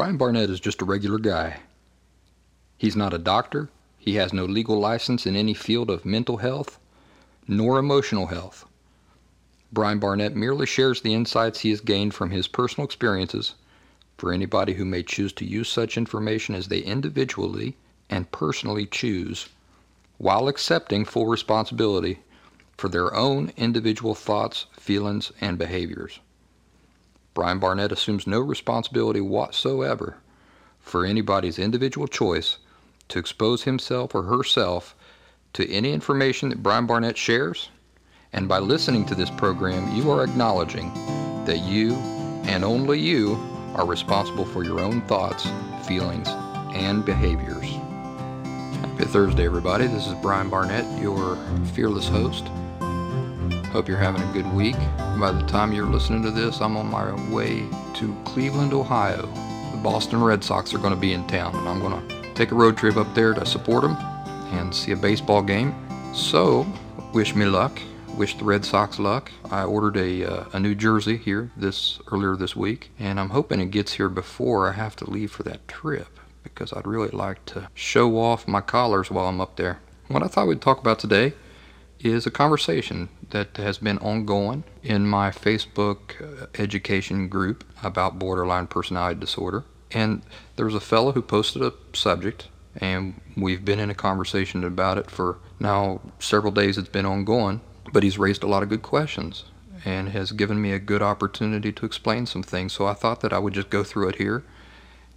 Brian Barnett is just a regular guy. He's not a doctor, he has no legal license in any field of mental health nor emotional health. Brian Barnett merely shares the insights he has gained from his personal experiences for anybody who may choose to use such information as they individually and personally choose while accepting full responsibility for their own individual thoughts, feelings, and behaviors. Brian Barnett assumes no responsibility whatsoever for anybody's individual choice to expose himself or herself to any information that Brian Barnett shares. And by listening to this program, you are acknowledging that you and only you are responsible for your own thoughts, feelings, and behaviors. Happy Thursday, everybody. This is Brian Barnett, your fearless host. Hope you're having a good week. By the time you're listening to this, I'm on my way to Cleveland, Ohio. The Boston Red Sox are going to be in town, and I'm going to take a road trip up there to support them and see a baseball game. So, wish me luck. Wish the Red Sox luck. I ordered a, uh, a new jersey here this earlier this week, and I'm hoping it gets here before I have to leave for that trip because I'd really like to show off my collars while I'm up there. What I thought we'd talk about today is a conversation that has been ongoing in my Facebook uh, education group about borderline personality disorder. And there was a fellow who posted a subject, and we've been in a conversation about it for now several days. It's been ongoing, but he's raised a lot of good questions and has given me a good opportunity to explain some things. So I thought that I would just go through it here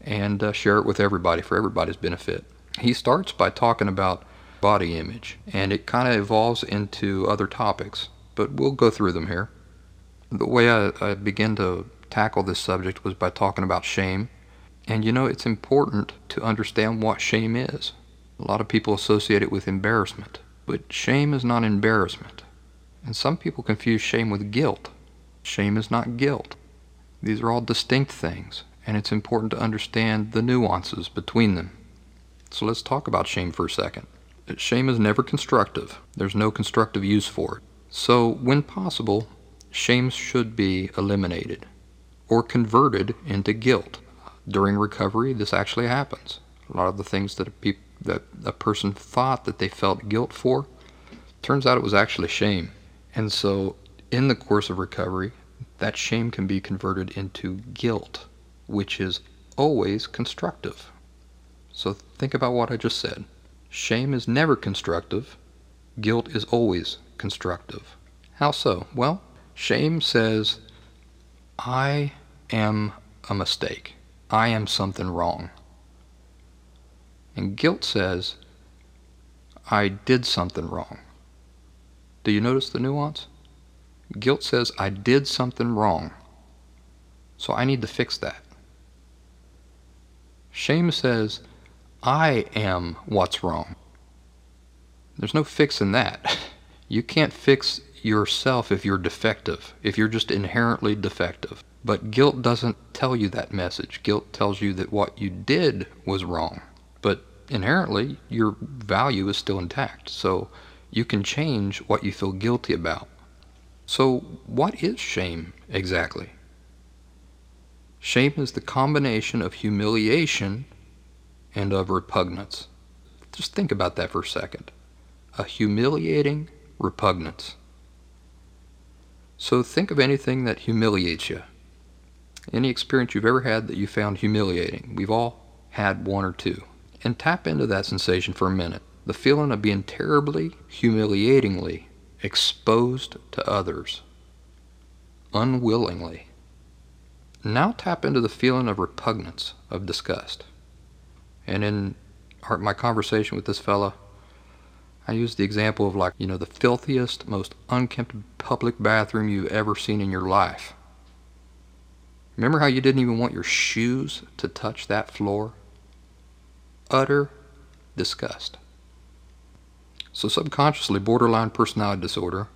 and uh, share it with everybody for everybody's benefit. He starts by talking about body image, and it kind of evolves into other topics, but we'll go through them here. The way I, I began to tackle this subject was by talking about shame. And you know, it's important to understand what shame is. A lot of people associate it with embarrassment, but shame is not embarrassment. And some people confuse shame with guilt. Shame is not guilt. These are all distinct things, and it's important to understand the nuances between them. So let's talk about shame for a second. Shame is never constructive. There's no constructive use for it. So, when possible, shame should be eliminated or converted into guilt. During recovery, this actually happens. A lot of the things that a, pe- that a person thought that they felt guilt for, turns out it was actually shame. And so, in the course of recovery, that shame can be converted into guilt, which is always constructive. So, think about what I just said. Shame is never constructive. Guilt is always constructive. How so? Well, shame says, I am a mistake. I am something wrong. And guilt says, I did something wrong. Do you notice the nuance? Guilt says, I did something wrong. So I need to fix that. Shame says, I am what's wrong. There's no fixing that. You can't fix yourself if you're defective, if you're just inherently defective. But guilt doesn't tell you that message. Guilt tells you that what you did was wrong. But inherently, your value is still intact. So you can change what you feel guilty about. So, what is shame exactly? Shame is the combination of humiliation and of repugnance. Just think about that for a second. A humiliating repugnance. So think of anything that humiliates you. Any experience you've ever had that you found humiliating. We've all had one or two. And tap into that sensation for a minute. The feeling of being terribly, humiliatingly exposed to others. Unwillingly. Now tap into the feeling of repugnance, of disgust. And in our, my conversation with this fella, I used the example of like, you know, the filthiest, most unkempt public bathroom you've ever seen in your life. Remember how you didn't even want your shoes to touch that floor? Utter disgust. So, subconsciously, borderline personality disorder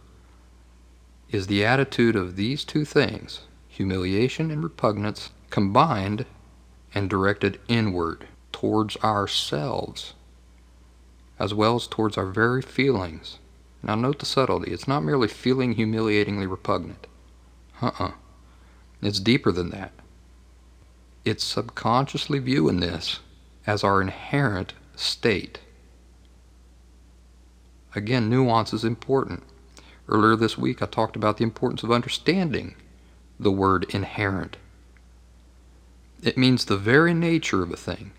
is the attitude of these two things humiliation and repugnance combined and directed inward towards ourselves as well as towards our very feelings. Now, note the subtlety. It's not merely feeling humiliatingly repugnant. Uh uh It's deeper than that. it's subconsciously viewing this as our inherent state. Again, nuance is important. Earlier this week, I talked about the importance of understanding the word inherent. It means the very nature of a thing,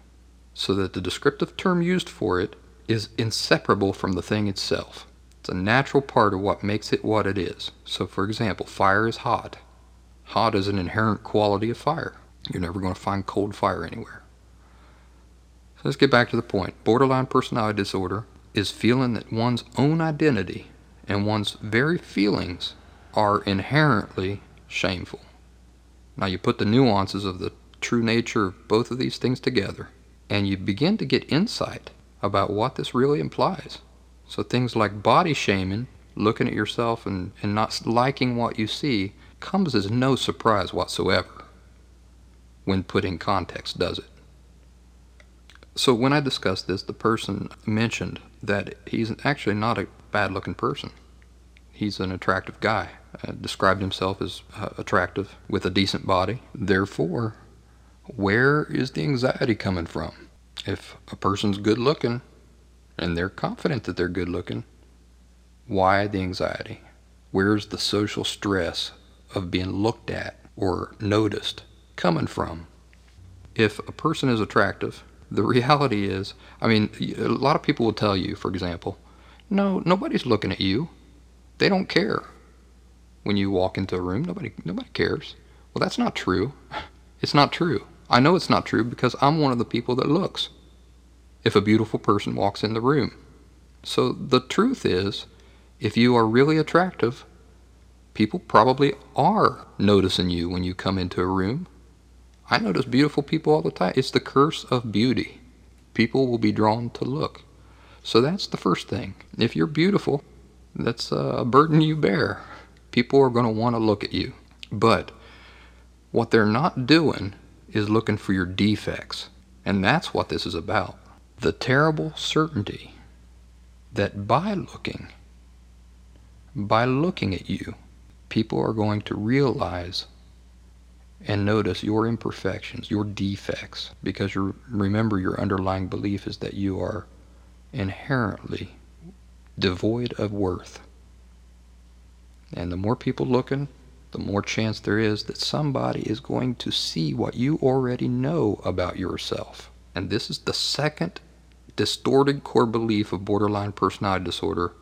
so that the descriptive term used for it is inseparable from the thing itself. It's a natural part of what makes it what it is. So, for example, fire is hot. Hot is an inherent quality of fire. You're never going to find cold fire anywhere. So let's get back to the point. Borderline personality disorder is feeling that one's own identity and one's very feelings are inherently shameful. Now you put the nuances of the true nature of both of these things together, and you begin to get insight about what this really implies. So things like body shaming, looking at yourself and, and not liking what you see, comes as no surprise whatsoever when put in context, does it? So when I discussed this, the person mentioned that he's actually not a bad looking person. He's an attractive guy. Uh, described himself as uh, attractive with a decent body. Therefore, where is the anxiety coming from? If a person's good looking and they're confident that they're good looking, why the anxiety? Where's the social stress of being looked at or noticed coming from? If a person is attractive, the reality is, I mean, a lot of people will tell you, for example, no, nobody's looking at you. They don't care. When you walk into a room, nobody nobody cares. Well, that's not true. It's not true. I know it's not true because I'm one of the people that looks if a beautiful person walks in the room. So the truth is, if you are really attractive, people probably are noticing you when you come into a room. I notice beautiful people all the time. It's the curse of beauty. People will be drawn to look. So that's the first thing. If you're beautiful, that's a burden you bear. People are going to want to look at you. But what they're not doing is looking for your defects. And that's what this is about. The terrible certainty that by looking, by looking at you, people are going to realize and notice your imperfections, your defects, because you remember your underlying belief is that you are inherently devoid of worth. And the more people looking, the more chance there is that somebody is going to see what you already know about yourself. And this is the second distorted core belief of borderline personality disorder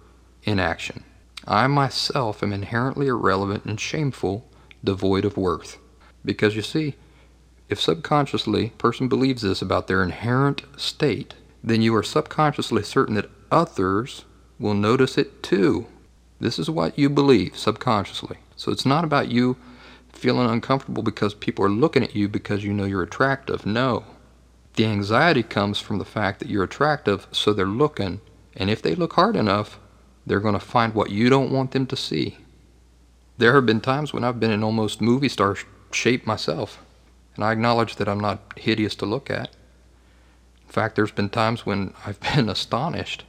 in action. I myself am inherently irrelevant and shameful, devoid of worth. Because you see, if subconsciously a person believes this about their inherent state, then you are subconsciously certain that others will notice it too. This is what you believe subconsciously. So it's not about you feeling uncomfortable because people are looking at you because you know you're attractive. No. The anxiety comes from the fact that you're attractive, so they're looking, and if they look hard enough, they're going to find what you don't want them to see. There have been times when I've been in almost movie star shape myself, and I acknowledge that I'm not hideous to look at. In fact, there's been times when I've been astonished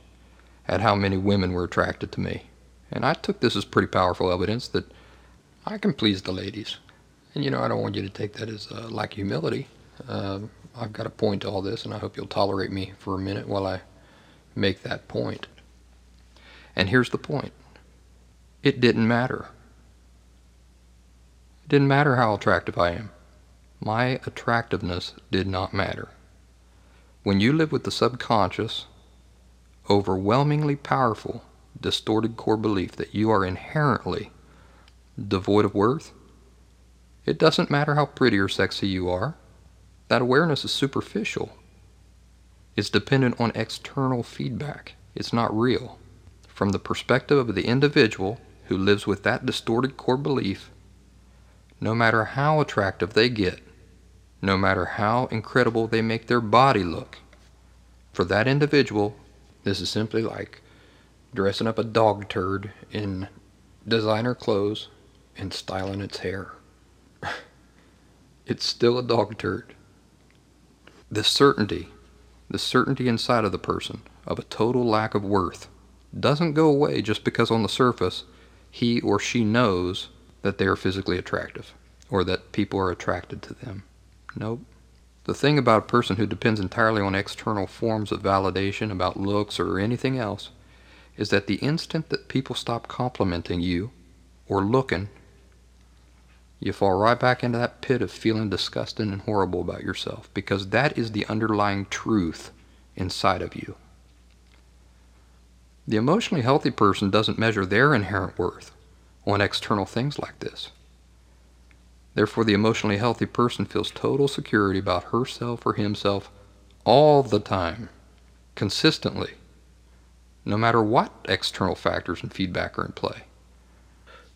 at how many women were attracted to me. And I took this as pretty powerful evidence that I can please the ladies. And you know, I don't want you to take that as uh, lack of humility. Uh, I've got a point to all this, and I hope you'll tolerate me for a minute while I make that point. And here's the point it didn't matter. It didn't matter how attractive I am. My attractiveness did not matter. When you live with the subconscious, overwhelmingly powerful, distorted core belief that you are inherently devoid of worth, it doesn't matter how pretty or sexy you are. That awareness is superficial. It's dependent on external feedback. It's not real. From the perspective of the individual who lives with that distorted core belief, no matter how attractive they get, no matter how incredible they make their body look, for that individual, this is simply like dressing up a dog turd in designer clothes and styling its hair. it's still a dog turd. The certainty, the certainty inside of the person of a total lack of worth doesn't go away just because on the surface he or she knows that they are physically attractive or that people are attracted to them. Nope. The thing about a person who depends entirely on external forms of validation about looks or anything else is that the instant that people stop complimenting you or looking, you fall right back into that pit of feeling disgusting and horrible about yourself because that is the underlying truth inside of you. The emotionally healthy person doesn't measure their inherent worth on external things like this. Therefore, the emotionally healthy person feels total security about herself or himself all the time, consistently, no matter what external factors and feedback are in play.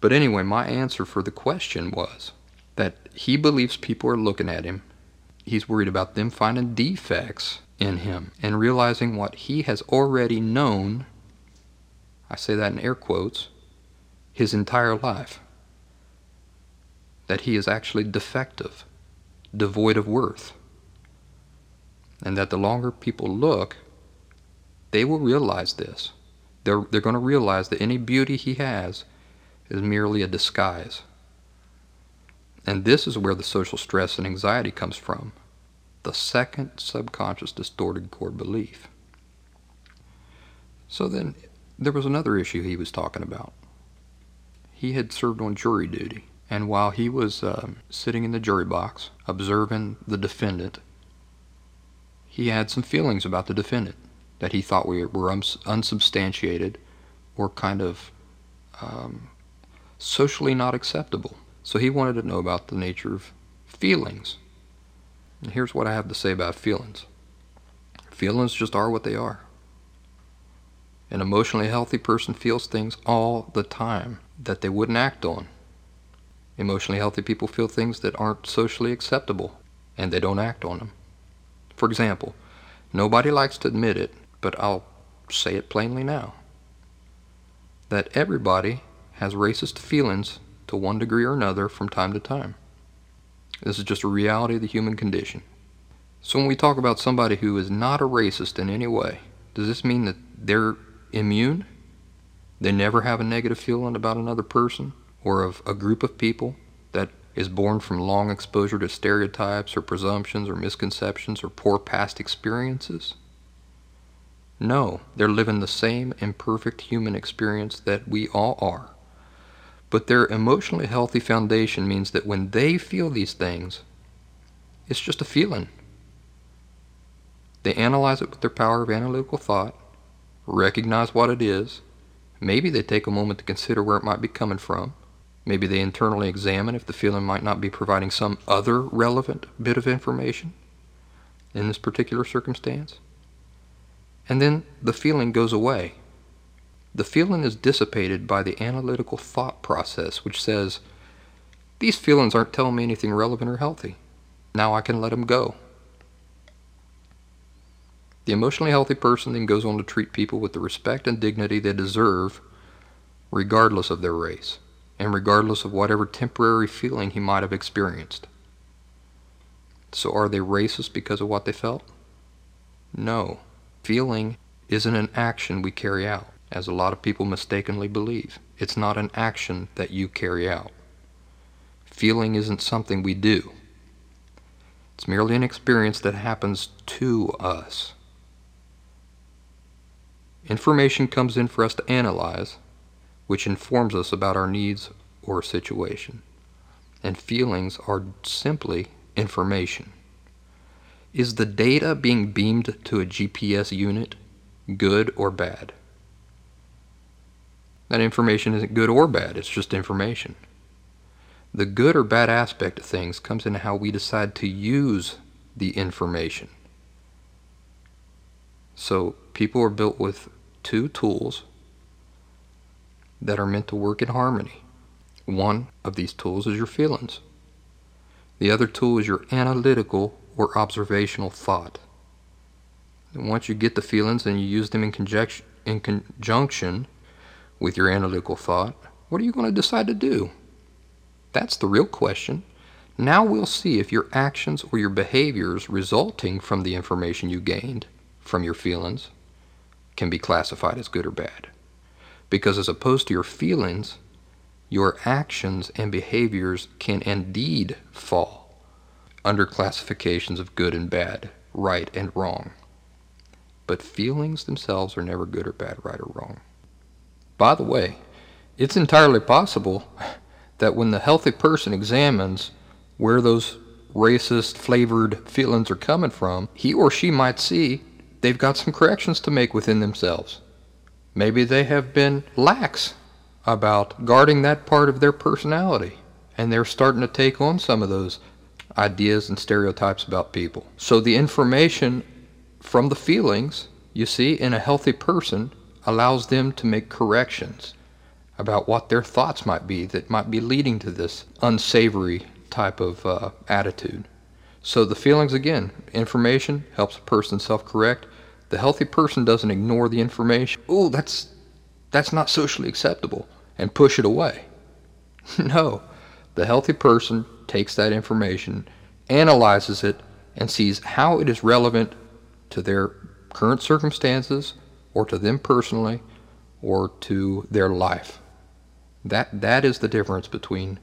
But anyway, my answer for the question was that he believes people are looking at him. He's worried about them finding defects in him and realizing what he has already known I say that in air quotes, his entire life. That he is actually defective, devoid of worth. And that the longer people look, they will realize this. They're, they're going to realize that any beauty he has is merely a disguise. And this is where the social stress and anxiety comes from the second subconscious distorted core belief. So then, there was another issue he was talking about. He had served on jury duty, and while he was um, sitting in the jury box observing the defendant, he had some feelings about the defendant that he thought were, were unsubstantiated or kind of um, socially not acceptable. So he wanted to know about the nature of feelings. And here's what I have to say about feelings feelings just are what they are. An emotionally healthy person feels things all the time that they wouldn't act on. Emotionally healthy people feel things that aren't socially acceptable and they don't act on them. For example, nobody likes to admit it, but I'll say it plainly now that everybody has racist feelings to one degree or another from time to time. This is just a reality of the human condition. So when we talk about somebody who is not a racist in any way, does this mean that they're immune. They never have a negative feeling about another person or of a group of people that is born from long exposure to stereotypes or presumptions or misconceptions or poor past experiences. No, they're living the same imperfect human experience that we all are. But their emotionally healthy foundation means that when they feel these things, it's just a feeling. They analyze it with their power of analytical thought, recognize what it is. Maybe they take a moment to consider where it might be coming from. Maybe they internally examine if the feeling might not be providing some other relevant bit of information in this particular circumstance. And then the feeling goes away. The feeling is dissipated by the analytical thought process, which says, These feelings aren't telling me anything relevant or healthy. Now I can let them go. The emotionally healthy person then goes on to treat people with the respect and dignity they deserve, regardless of their race, and regardless of whatever temporary feeling he might have experienced. So are they racist because of what they felt? No. Feeling isn't an action we carry out, as a lot of people mistakenly believe. It's not an action that you carry out. Feeling isn't something we do. It's merely an experience that happens to us. Information comes in for us to analyze, which informs us about our needs or situation. And feelings are simply information. Is the data being beamed to a GPS unit good or bad? That information isn't good or bad, it's just information. The good or bad aspect of things comes in how we decide to use the information. So people are built with two tools that are meant to work in harmony. One of these tools is your feelings. The other tool is your analytical or observational thought. And once you get the feelings and you use them in, conjunction, in conjunction with your analytical thought, what are you going to decide to do? That's the real question. Now we'll see if your actions or your behaviors resulting from the information you gained from your feelings can be classified as good or bad. Because as opposed to your feelings, your actions and behaviors can indeed fall under classifications of good and bad, right and wrong. But feelings themselves are never good or bad, right or wrong. By the way, it's entirely possible that when the healthy person examines where those racist flavored feelings are coming from, he or she might see they've got some corrections to make within themselves. Maybe they have been lax about guarding that part of their personality, and they're starting to take on some of those ideas and stereotypes about people. So the information from the feelings you see in a healthy person allows them to make corrections about what their thoughts might be that might be leading to this unsavory type of uh, attitude. So the feelings again, information helps a person self-correct. The healthy person doesn't ignore the information. Oh, that's that's not socially acceptable and push it away. no. The healthy person takes that information, analyzes it, and sees how it is relevant to their current circumstances or to them personally or to their life. That that is the difference between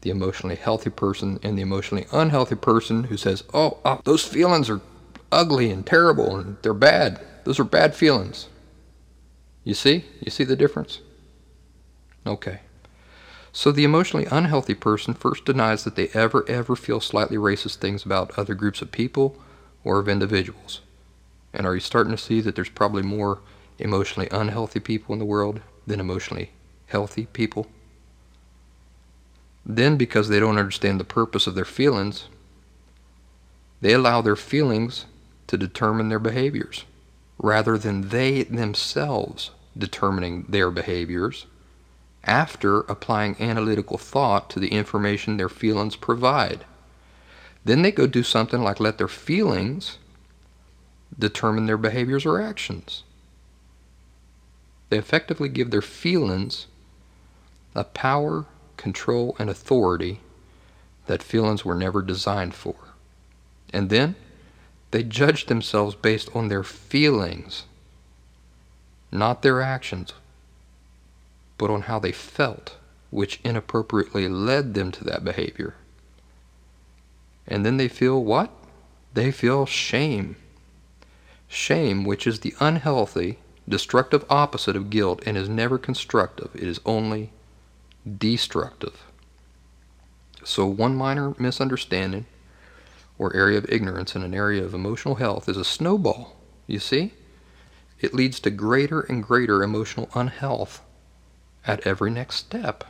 the emotionally healthy person and the emotionally unhealthy person who says, "Oh, oh those feelings are ugly and terrible and they're bad. Those are bad feelings." You see? You see the difference? Okay. So the emotionally unhealthy person first denies that they ever, ever feel slightly racist things about other groups of people or of individuals. And are you starting to see that there's probably more emotionally unhealthy people in the world than emotionally healthy people? Then, because they don't understand the purpose of their feelings, they allow their feelings to determine their behaviors rather than they themselves determining their behaviors after applying analytical thought to the information their feelings provide. Then they go do something like let their feelings determine their behaviors or actions. They effectively give their feelings a power, control, and authority that feelings were never designed for. And then they judge themselves based on their feelings, not their actions, but on how they felt, which inappropriately led them to that behavior. And then they feel what? They feel shame. Shame, which is the unhealthy, destructive opposite of guilt and is never constructive, it is only destructive. So, one minor misunderstanding or area of ignorance in an area of emotional health is a snowball, you see? It leads to greater and greater emotional unhealth at every next step.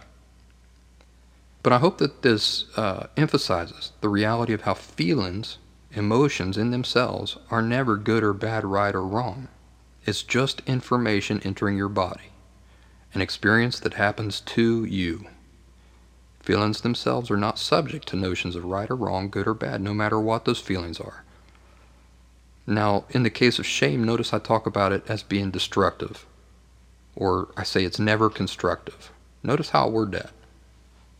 But I hope that this uh, emphasizes the reality of how feelings, emotions in themselves, are never good or bad, right or wrong. It's just information entering your body, an experience that happens to you. Feelings themselves are not subject to notions of right or wrong, good or bad, no matter what those feelings are. Now, in the case of shame, notice I talk about it as being destructive, or I say it's never constructive. Notice how I word that.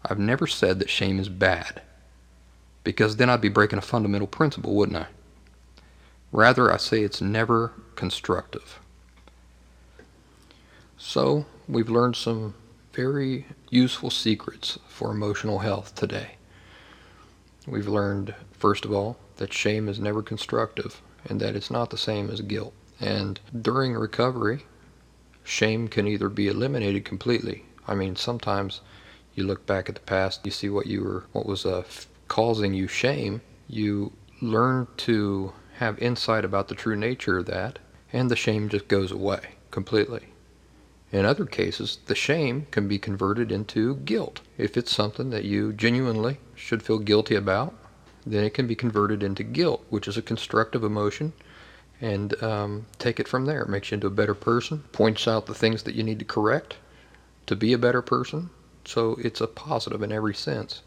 I've never said that shame is bad, because then I'd be breaking a fundamental principle, wouldn't I? Rather, I say it's never constructive. So, we've learned some very useful secrets for emotional health today. We've learned, first of all, that shame is never constructive and that it's not the same as guilt. And during recovery, shame can either be eliminated completely. I mean, sometimes you look back at the past, you see what you were, what was uh, causing you shame. You learn to have insight about the true nature of that, and the shame just goes away completely. In other cases, the shame can be converted into guilt. If it's something that you genuinely should feel guilty about, then it can be converted into guilt, which is a constructive emotion, and um, take it from there. It makes you into a better person, points out the things that you need to correct to be a better person. So it's a positive in every sense.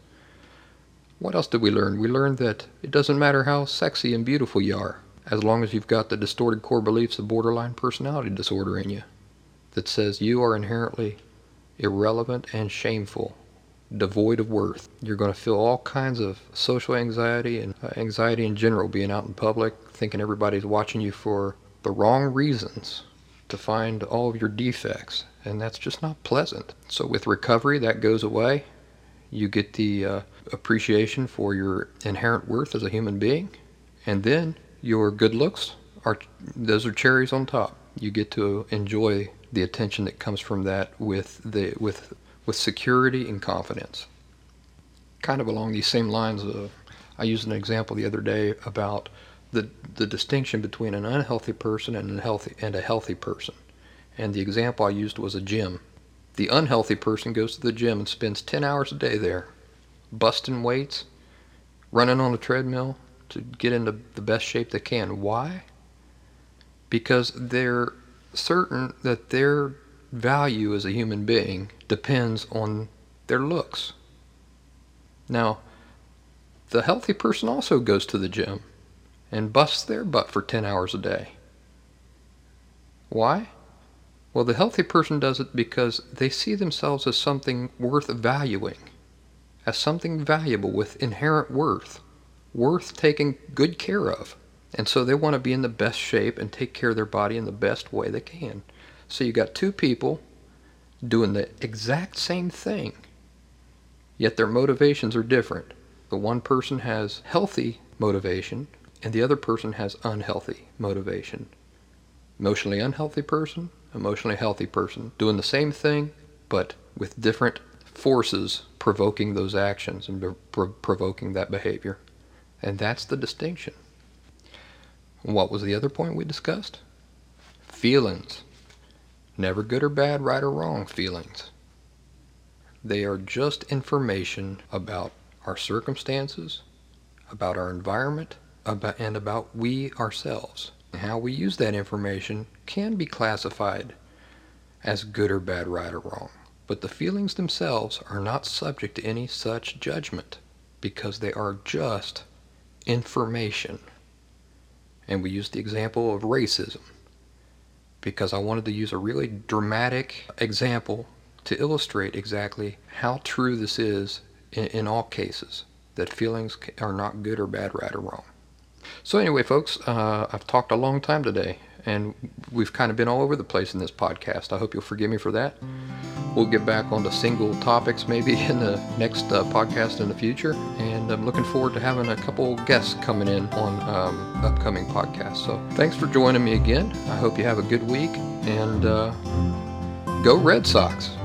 What else did we learn? We learned that it doesn't matter how sexy and beautiful you are, as long as you've got the distorted core beliefs of borderline personality disorder in you that says you are inherently irrelevant and shameful, devoid of worth. You're going to feel all kinds of social anxiety and uh, anxiety in general being out in public, thinking everybody's watching you for the wrong reasons to find all of your defects, and that's just not pleasant. So with recovery, that goes away. You get the uh, appreciation for your inherent worth as a human being, and then your good looks are those are cherries on top. You get to enjoy the attention that comes from that with the with with security and confidence. Kind of along these same lines of, I used an example the other day about the the distinction between an unhealthy person and a healthy and a healthy person. And the example I used was a gym. The unhealthy person goes to the gym and spends 10 hours a day there, busting weights, running on a treadmill to get into the best shape they can. Why? Because they're certain that their value as a human being depends on their looks. Now, the healthy person also goes to the gym and busts their butt for 10 hours a day. Why? Well, the healthy person does it because they see themselves as something worth valuing, as something valuable with inherent worth, worth taking good care of. And so they want to be in the best shape and take care of their body in the best way they can. So you got two people doing the exact same thing, yet their motivations are different. The one person has healthy motivation, and the other person has unhealthy motivation. Emotionally unhealthy person, emotionally healthy person, doing the same thing, but with different forces provoking those actions and pro- provoking that behavior. And that's the distinction. What was the other point we discussed? Feelings. Never good or bad, right or wrong feelings. They are just information about our circumstances, about our environment, about, and about we ourselves. How we use that information can be classified as good or bad, right or wrong. But the feelings themselves are not subject to any such judgment because they are just information. And we used the example of racism because I wanted to use a really dramatic example to illustrate exactly how true this is in, in all cases that feelings are not good or bad, right or wrong. So, anyway, folks, uh, I've talked a long time today, and we've kind of been all over the place in this podcast. I hope you'll forgive me for that. We'll get back on onto single topics maybe in the next uh, podcast in the future, and I'm looking forward to having a couple guests coming in on um, upcoming podcasts. So, thanks for joining me again. I hope you have a good week, and uh, go Red Sox.